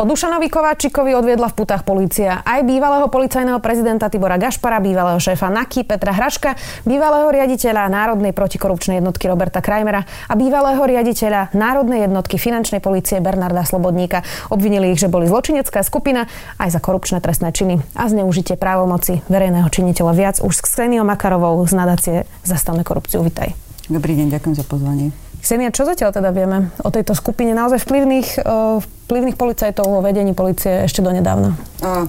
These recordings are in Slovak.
Po Dušanovi Kováčikovi odviedla v putách polícia aj bývalého policajného prezidenta Tibora Gašpara, bývalého šéfa NAKY Petra Hraška, bývalého riaditeľa Národnej protikorupčnej jednotky Roberta Krajmera a bývalého riaditeľa Národnej jednotky finančnej policie Bernarda Slobodníka. Obvinili ich, že boli zločinecká skupina aj za korupčné trestné činy a zneužitie právomoci verejného činiteľa. Viac už s Kseniou Makarovou z nadácie Zastavme korupciu. Vitaj. Dobrý deň, ďakujem za pozvanie. Ksenia, čo zatiaľ teda vieme o tejto skupine naozaj vplyvných, uh, vplyvných policajtov vo vedení policie ešte donedávna? Uh,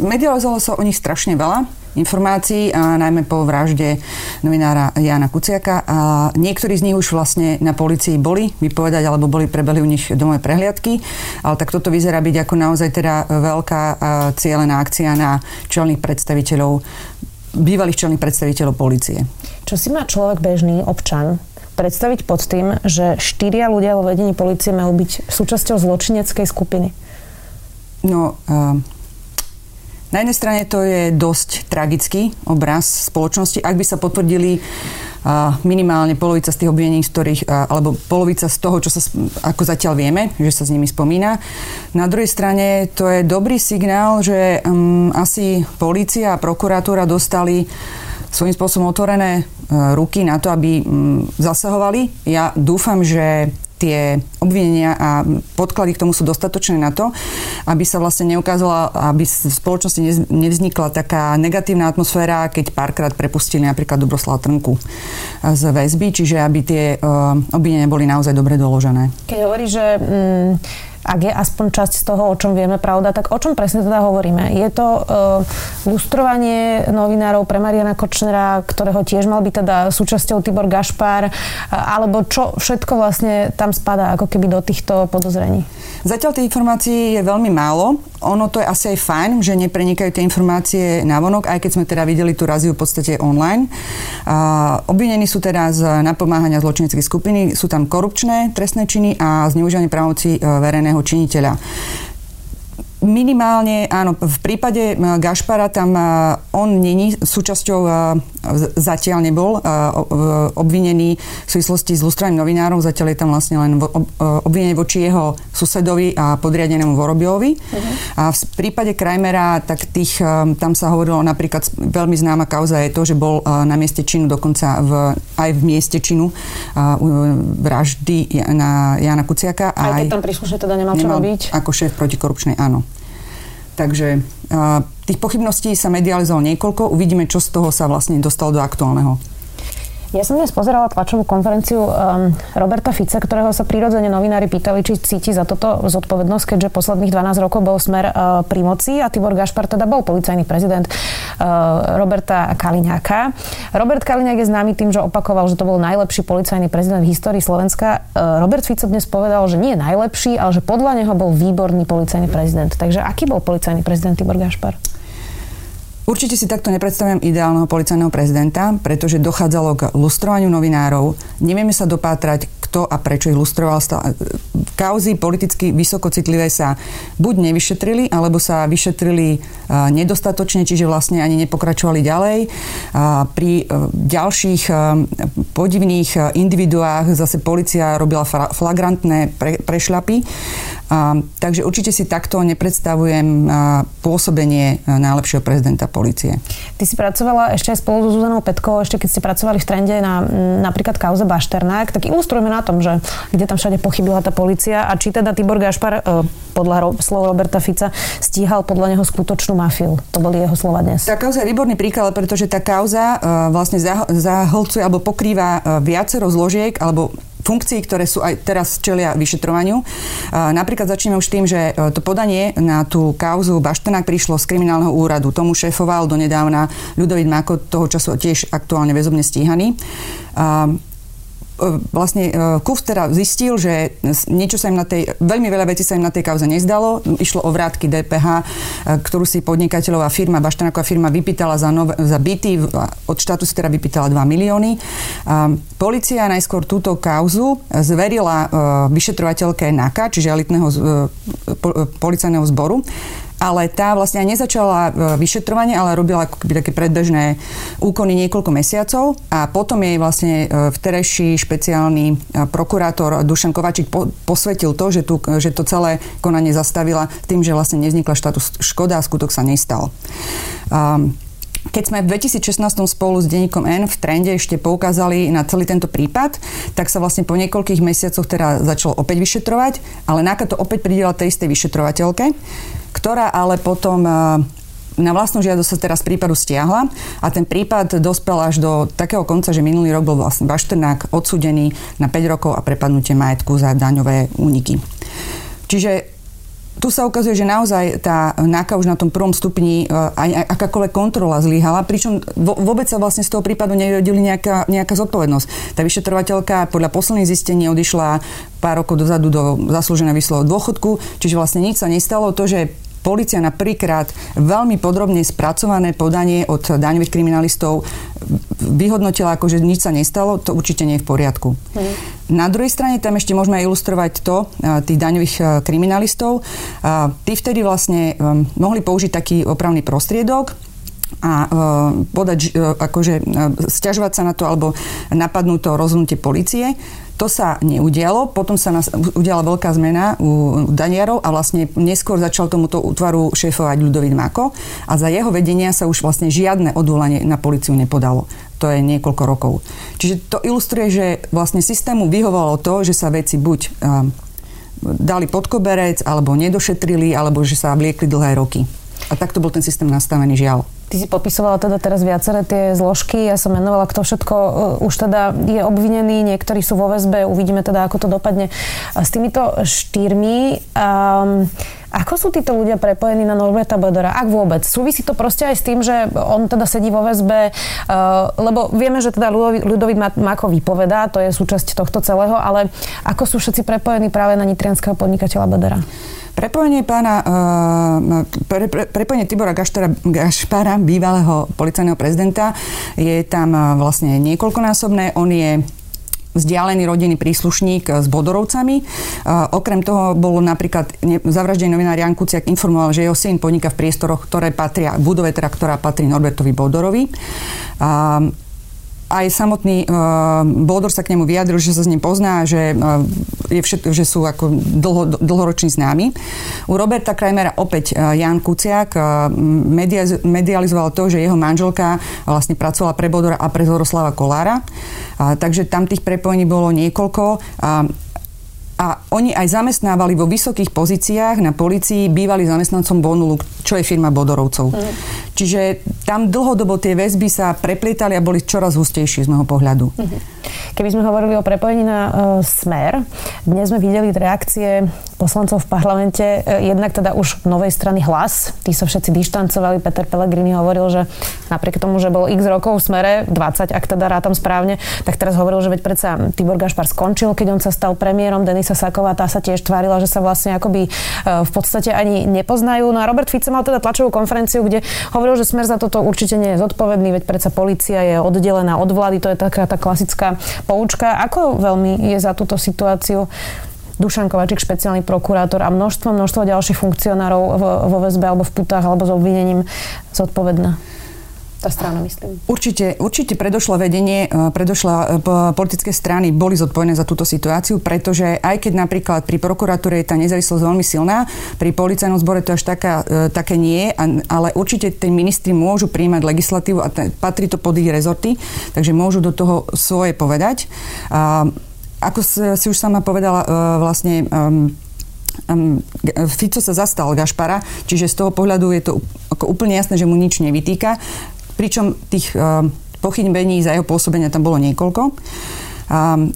medializovalo sa o nich strašne veľa informácií, a najmä po vražde novinára Jana Kuciaka. A niektorí z nich už vlastne na policii boli vypovedať, alebo boli prebehli u nich domové prehliadky. Ale tak toto vyzerá byť ako naozaj teda veľká cieľená akcia na čelných predstaviteľov, bývalých čelných predstaviteľov policie. Čo si má človek bežný občan predstaviť pod tým, že štyria ľudia vo vedení policie majú byť súčasťou zločineckej skupiny? No, uh, na jednej strane to je dosť tragický obraz spoločnosti. Ak by sa potvrdili uh, minimálne polovica z tých obvinení, z ktorých, uh, alebo polovica z toho, čo sa ako zatiaľ vieme, že sa s nimi spomína. Na druhej strane to je dobrý signál, že um, asi polícia a prokuratúra dostali svojím spôsobom otvorené e, ruky na to, aby mm, zasahovali. Ja dúfam, že tie obvinenia a podklady k tomu sú dostatočné na to, aby sa vlastne neukázala, aby v spoločnosti nevznikla taká negatívna atmosféra, keď párkrát prepustili napríklad Dobroslav Trnku z väzby, čiže aby tie e, obvinenia boli naozaj dobre doložené. Keď hovorí, že mm, ak je aspoň časť z toho, o čom vieme pravda, tak o čom presne teda hovoríme? Je to uh, lustrovanie novinárov pre Mariana Kočnera, ktorého tiež mal byť teda súčasťou Tibor Gašpar, uh, alebo čo všetko vlastne tam spadá ako keby do týchto podozrení? Zatiaľ tých informácií je veľmi málo. Ono to je asi aj fajn, že neprenikajú tie informácie na vonok, aj keď sme teda videli tú raziu v podstate online. Obvinení sú teda z napomáhania zločineckej skupiny, sú tam korupčné trestné činy a zneužívanie právomocí uh, verejného činiteľa. Minimálne, áno, v prípade Gašpara tam on není súčasťou, zatiaľ nebol obvinený v súvislosti s lustrovaním novinárov, zatiaľ je tam vlastne len obvinenie voči jeho susedovi a podriadenému Vorobiovi. Uh-huh. A v prípade Krajmera, tak tých, tam sa hovorilo napríklad, veľmi známa kauza je to, že bol na mieste činu, dokonca v, aj v mieste činu vraždy na Jana Kuciaka. Aj, aj keď tam príslušne teda nemal čo robiť? Ako šéf protikorupčnej, áno. Takže tých pochybností sa medializovalo niekoľko. Uvidíme, čo z toho sa vlastne dostalo do aktuálneho ja som dnes pozerala tlačovú konferenciu um, Roberta Fice, ktorého sa prirodzene novinári pýtali, či cíti za toto zodpovednosť, keďže posledných 12 rokov bol smer uh, pri moci a Tibor Gašpar teda bol policajný prezident Roberta Kaliňáka. Robert Kaliňák je známy tým, že opakoval, že to bol najlepší policajný prezident v histórii Slovenska. Uh, Robert Fico dnes povedal, že nie je najlepší, ale že podľa neho bol výborný policajný prezident. Takže aký bol policajný prezident Tibor Gašpar? Určite si takto nepredstavujem ideálneho policajného prezidenta, pretože dochádzalo k lustrovaniu novinárov. Nevieme sa dopátrať, kto a prečo ich lustroval. Kauzy politicky vysokocitlivé sa buď nevyšetrili, alebo sa vyšetrili e, nedostatočne, čiže vlastne ani nepokračovali ďalej. Pri e, ďalších e, podivných individuách zase policia robila flagrantné prešľapy. Takže určite si takto nepredstavujem pôsobenie najlepšieho prezidenta policie. Ty si pracovala ešte aj spolu so Zuzanou Petkou, ešte keď ste pracovali v trende na napríklad kauze Bašternák, tak ilustrujeme na tom, že kde tam všade pochybila tá policia a či teda Tibor Gašpar e, podľa slov Roberta Fica stíhal podľa neho skutočnú mafiu. To boli jeho slova dnes. Tá kauza je výborný príklad, pretože tá kauza uh, vlastne zahlcuje alebo pokrýva viacero zložiek alebo funkcií, ktoré sú aj teraz čelia vyšetrovaniu. Napríklad začneme už tým, že e, to podanie na tú kauzu Baštenák prišlo z kriminálneho úradu. Tomu šéfoval donedávna Ľudovít Máko, toho času tiež aktuálne väzobne stíhaný vlastne e, KUF teda zistil, že niečo sa im na tej, veľmi veľa vecí sa im na tej kauze nezdalo. Išlo o vrátky DPH, e, ktorú si podnikateľová firma, Baštanáková firma vypýtala za, nové, za byty, od štátu si teda vypýtala 2 milióny. Polícia najskôr túto kauzu zverila e, vyšetrovateľke NAKA, čiže elitného policajného zboru ale tá vlastne nezačala vyšetrovanie, ale robila ako keby také predbežné úkony niekoľko mesiacov a potom jej vlastne vterejší špeciálny prokurátor Dušan Kovačík posvetil to, že, tu, že to celé konanie zastavila tým, že vlastne nevznikla štátus škoda a skutok sa nestal. Um, keď sme v 2016 spolu s denníkom N v trende ešte poukázali na celý tento prípad, tak sa vlastne po niekoľkých mesiacoch teda začalo opäť vyšetrovať, ale NAKA to opäť pridela tej istej vyšetrovateľke, ktorá ale potom e, na vlastnú žiadosť sa teraz prípadu stiahla a ten prípad dospel až do takého konca, že minulý rok bol vlastne Bašternák odsudený na 5 rokov a prepadnutie majetku za daňové úniky. Čiže tu sa ukazuje, že naozaj tá náka už na tom prvom stupni e, aj akákoľvek kontrola zlyhala, pričom vôbec sa vlastne z toho prípadu nevyhodili nejaká, nejaká zodpovednosť. Tá vyšetrovateľka podľa posledných zistení odišla pár rokov dozadu do zaslúženého výslovo dôchodku, čiže vlastne nič sa nestalo. To, že policia na prvýkrát veľmi podrobne spracované podanie od daňových kriminalistov vyhodnotila ako, že nič sa nestalo, to určite nie je v poriadku. Mm. Na druhej strane tam ešte môžeme ilustrovať to, tých daňových kriminalistov. Tí vtedy vlastne mohli použiť taký opravný prostriedok, a podať, akože stiažovať sa na to alebo napadnúť to rozhodnutie policie. To sa neudialo, potom sa nás, udiala veľká zmena u Daniarov a vlastne neskôr začal tomuto útvaru šéfovať Ľudovít Mako a za jeho vedenia sa už vlastne žiadne odvolanie na policiu nepodalo. To je niekoľko rokov. Čiže to ilustruje, že vlastne systému vyhovalo to, že sa veci buď dali pod koberec, alebo nedošetrili, alebo že sa vliekli dlhé roky. A takto bol ten systém nastavený, žiaľ. Ty si popisovala teda teraz viaceré tie zložky, ja som menovala, kto všetko uh, už teda je obvinený, niektorí sú vo väzbe, uvidíme teda, ako to dopadne. A s týmito štyrmi, um, ako sú títo ľudia prepojení na Norberta Bodora, ak vôbec? Súvisí to proste aj s tým, že on teda sedí vo väzbe, uh, lebo vieme, že teda Ľudovít Mako vypovedá, to je súčasť tohto celého, ale ako sú všetci prepojení práve na nitrianského podnikateľa Bodora? Prepojenie pána, uh, pre, pre, prepojenie Tibora Gaštara, Gašpara, bývalého policajného prezidenta, je tam uh, vlastne niekoľkonásobné. On je vzdialený rodinný príslušník s Bodorovcami. Okrem toho bol napríklad zavraždený novinár Jan Kuciak informoval, že jeho syn podniká v priestoroch, ktoré patria, budove teda, ktorá patrí Norbertovi Bodorovi. Uh, aj samotný uh, Bodor sa k nemu vyjadril, že sa s ním pozná, že, uh, je všet, že sú ako dlho, dlhoroční známi. U Roberta Krajmera opäť uh, Jan Kuciak uh, media, medializoval to, že jeho manželka vlastne pracovala pre Bodora a pre Zoroslava Kolára. Uh, takže tam tých prepojení bolo niekoľko. Uh, a oni aj zamestnávali vo vysokých pozíciách na policii bývali zamestnancom Bonulu, čo je firma Bodorovcov. Mm. Čiže tam dlhodobo tie väzby sa preplietali a boli čoraz hustejšie z môjho pohľadu. Mm-hmm. Keby sme hovorili o prepojení na uh, Smer, dnes sme videli reakcie poslancov v parlamente, uh, jednak teda už novej strany hlas, tí sa všetci dištancovali, Peter Pellegrini hovoril, že napriek tomu, že bol x rokov v Smere, 20 ak teda rátam správne, tak teraz hovoril, že veď predsa Tibor Gašpar skončil, keď on sa stal premiérom, Denisa Saková, tá sa tiež tvárila, že sa vlastne akoby uh, v podstate ani nepoznajú. No a Robert Fico mal teda tlačovú konferenciu, kde hovoril, že Smer za toto určite nie je zodpovedný, veď predsa policia je oddelená od vlády, to je taká tá klasická poučka. Ako veľmi je za túto situáciu Dušan Kovačík, špeciálny prokurátor a množstvo, množstvo ďalších funkcionárov vo, vo väzbe alebo v putách alebo s obvinením zodpovedná? Tá strana, myslím. Určite, určite predošlo vedenie, e, predošla e, politické strany boli zodpovedné za túto situáciu, pretože aj keď napríklad pri prokuratúre je tá nezávislosť veľmi silná, pri policajnom zbore to až taká, e, také nie, ale určite tí ministri môžu príjmať legislatívu a patrí to pod ich rezorty, takže môžu do toho svoje povedať. A, ako si už sama povedala, vlastne um, Fico sa zastal Gašpara, čiže z toho pohľadu je to ako úplne jasné, že mu nič nevytýka pričom tých uh, pochybení za jeho pôsobenia tam bolo niekoľko. Um,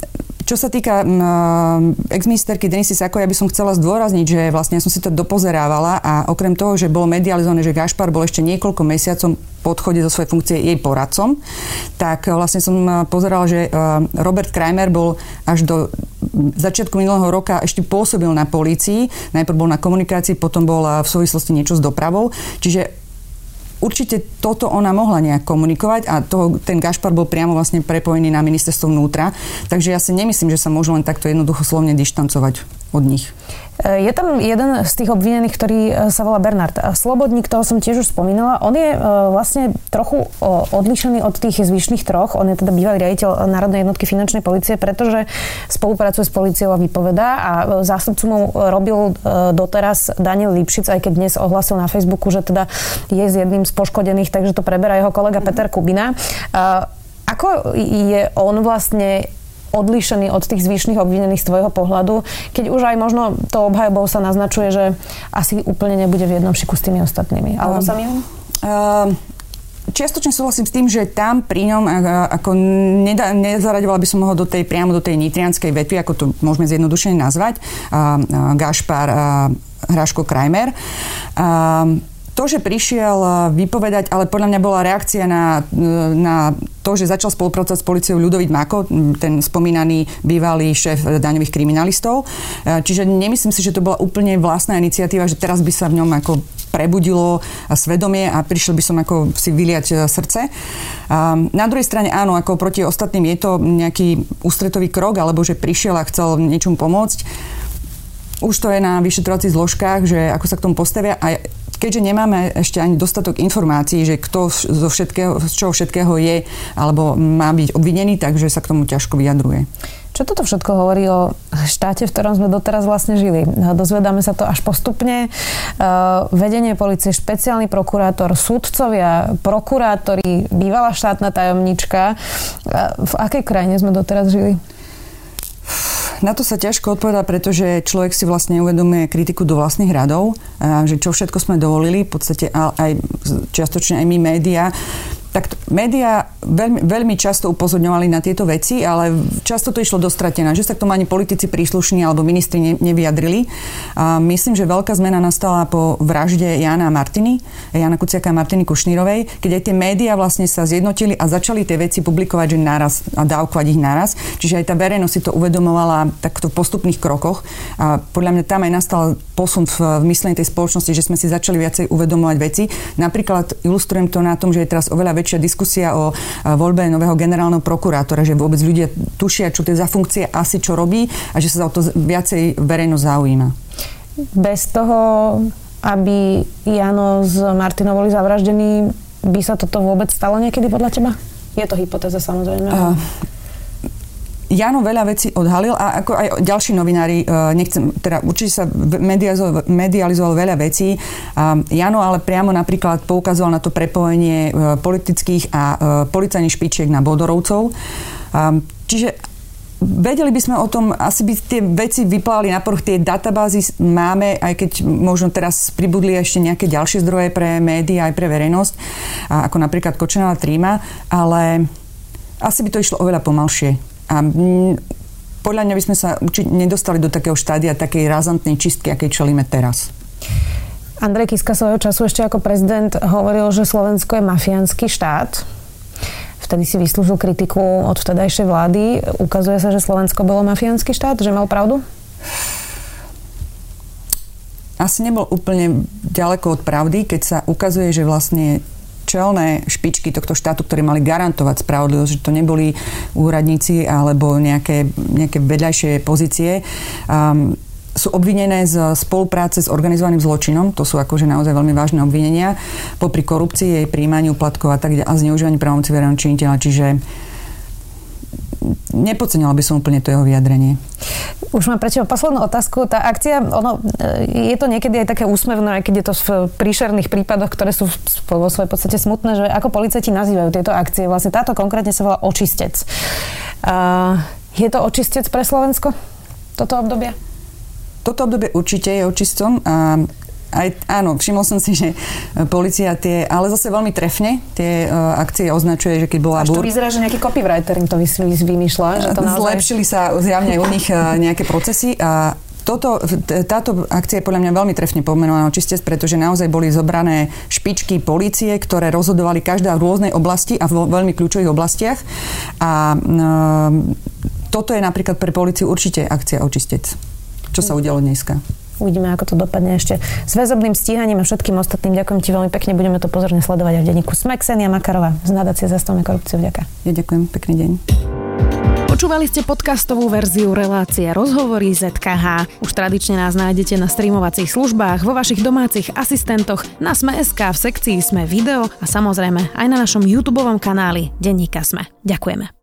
čo sa týka um, ex-ministerky Denisy Sako, ja by som chcela zdôrazniť, že vlastne ja som si to dopozerávala a okrem toho, že bolo medializované, že Gašpar bol ešte niekoľko mesiacov po odchode zo svojej funkcie jej poradcom, tak vlastne som pozerala, že Robert Kramer bol až do začiatku minulého roka ešte pôsobil na polícii. Najprv bol na komunikácii, potom bol v súvislosti niečo s dopravou. Čiže určite toto ona mohla nejak komunikovať a toho, ten Gašpar bol priamo vlastne prepojený na ministerstvo vnútra, takže ja si nemyslím, že sa môžu len takto jednoducho slovne dištancovať. od nich. E, je tam jeden z tých obvinených, ktorý e, sa volá Bernard Slobodník, toho som tiež už spomínala. On je e, vlastne trochu odlišený od tých zvyšných troch. On je teda bývalý riaditeľ Národnej jednotky finančnej policie, pretože spolupracuje s policiou a vypovedá a zástupcu mu robil doteraz Daniel Lipšic, aj keď dnes ohlasil na Facebooku, že teda je z jedným poškodených, takže to preberá jeho kolega Peter Kubina. Ako je on vlastne odlišený od tých zvyšných obvinených z tvojho pohľadu, keď už aj možno to obhajobou sa naznačuje, že asi úplne nebude v jednom šiku s tými ostatnými. Alebo sa mi uh, Čiastočne súhlasím s tým, že tam pri ňom ako neda, nezaraďovala by som ho do tej, priamo do tej nitrianskej vetvy, ako to môžeme zjednodušene nazvať, uh, uh, Gašpar uh, Hraško Krajmer. Uh, to, že prišiel eh, vypovedať, ale podľa mňa bola reakcia na, eh, na to, že začal spolupracovať s policiou Ľudovít Mako, ten spomínaný bývalý šéf daňových kriminalistov. Eh, čiže nemyslím si, že to bola úplne vlastná iniciatíva, že teraz by sa v ňom ako prebudilo svedomie a prišiel by som ako si vyliať srdce. Na druhej strane áno, ako proti ostatným je to nejaký ústretový krok, alebo že prišiel a chcel niečom pomôcť. Už to je na vyšetrovacích zložkách, že ako sa k tomu postavia. A keďže nemáme ešte ani dostatok informácií, že kto zo všetkého, z čoho všetkého je alebo má byť obvinený, takže sa k tomu ťažko vyjadruje. Čo toto všetko hovorí o štáte, v ktorom sme doteraz vlastne žili? Dozvedáme sa to až postupne. Vedenie policie, špeciálny prokurátor, súdcovia, prokurátori, bývalá štátna tajomnička. V akej krajine sme doteraz žili? Na to sa ťažko odpovedá, pretože človek si vlastne uvedomuje kritiku do vlastných radov, že čo všetko sme dovolili, v podstate aj čiastočne aj my médiá tak médiá veľmi, veľmi často upozorňovali na tieto veci, ale často to išlo dostratená, že sa k tomu ani politici príslušní alebo ministri ne, nevyjadrili. A myslím, že veľká zmena nastala po vražde Jana a Martiny, Jana Kuciaka a Martiny Kušnírovej, keď aj tie médiá vlastne sa zjednotili a začali tie veci publikovať že naraz a dávkovať ich naraz. Čiže aj tá verejnosť si to uvedomovala takto v postupných krokoch. A podľa mňa tam aj nastal posun v, v myslení tej spoločnosti, že sme si začali viacej uvedomovať veci. Napríklad ilustrujem to na tom, že je teraz oveľa väčšia diskusia o voľbe nového generálneho prokurátora, že vôbec ľudia tušia, čo to je za funkcie, asi čo robí a že sa o to viacej verejnosť zaujíma. Bez toho, aby Jano s Martinom boli zavraždení, by sa toto vôbec stalo niekedy podľa teba? Je to hypotéza samozrejme. Uh, Jano veľa vecí odhalil a ako aj ďalší novinári, e, nechcem, teda určite sa medializovalo veľa vecí. Jano ale priamo napríklad poukazoval na to prepojenie e, politických a e, policajných špičiek na Bodorovcov. Čiže Vedeli by sme o tom, asi by tie veci vyplávali na povrch, tie databázy máme, aj keď možno teraz pribudli ešte nejaké ďalšie zdroje pre médiá, aj pre verejnosť, ako napríklad Kočenová tríma, ale asi by to išlo oveľa pomalšie. A podľa mňa by sme sa určite nedostali do takého štádia takej razantnej čistky, akej čelíme teraz. Andrej Kiska svojho času ešte ako prezident hovoril, že Slovensko je mafiánsky štát. Vtedy si vyslúžil kritiku od vtedajšej vlády. Ukazuje sa, že Slovensko bolo mafiánsky štát, že mal pravdu? Asi nebol úplne ďaleko od pravdy, keď sa ukazuje, že vlastne čelné špičky tohto štátu, ktoré mali garantovať spravodlivosť, že to neboli úradníci alebo nejaké, nejaké vedľajšie pozície, um, sú obvinené z spolupráce s organizovaným zločinom, to sú akože naozaj veľmi vážne obvinenia, popri korupcii, jej príjmaní úplatkov a tak a zneužívaní právomoci verejného činiteľa. Čiže nepodcenila by som úplne to jeho vyjadrenie. Už mám prečo poslednú otázku. Tá akcia, ono, e, je to niekedy aj také úsmevné, aj keď je to v príšerných prípadoch, ktoré sú vo svojej podstate smutné, že ako policajti nazývajú tieto akcie. Vlastne táto konkrétne sa volá očistec. Uh, je to očistec pre Slovensko? Toto obdobie? Toto obdobie určite je očistom. A aj, áno, všimol som si, že policia tie, ale zase veľmi trefne tie uh, akcie označuje, že keď bola... Až to vyzerá, že nejaký copywriter im to vymýšľa, že to naozaj... Zlepšili sa zjavne u nich uh, nejaké procesy a toto, táto akcia je podľa mňa veľmi trefne pomenovaná čistec, pretože naozaj boli zobrané špičky policie, ktoré rozhodovali každá v rôznej oblasti a v veľmi kľúčových oblastiach. A e, toto je napríklad pre policiu určite akcia očistec. Čo sa udialo dneska? Uvidíme, ako to dopadne ešte s väzobným stíhaním a všetkým ostatným. Ďakujem ti veľmi pekne, budeme to pozorne sledovať aj v denníku Smeksenia Makarova z nadácie zastavnej korupcie. Vďaka. Ja ďakujem, pekný deň. Počúvali ste podcastovú verziu relácie Rozhovory ZKH. Už tradične nás nájdete na streamovacích službách, vo vašich domácich asistentoch, na Sme.sk, v sekcii Sme video a samozrejme aj na našom YouTube kanáli Denníka Sme. Ďakujeme.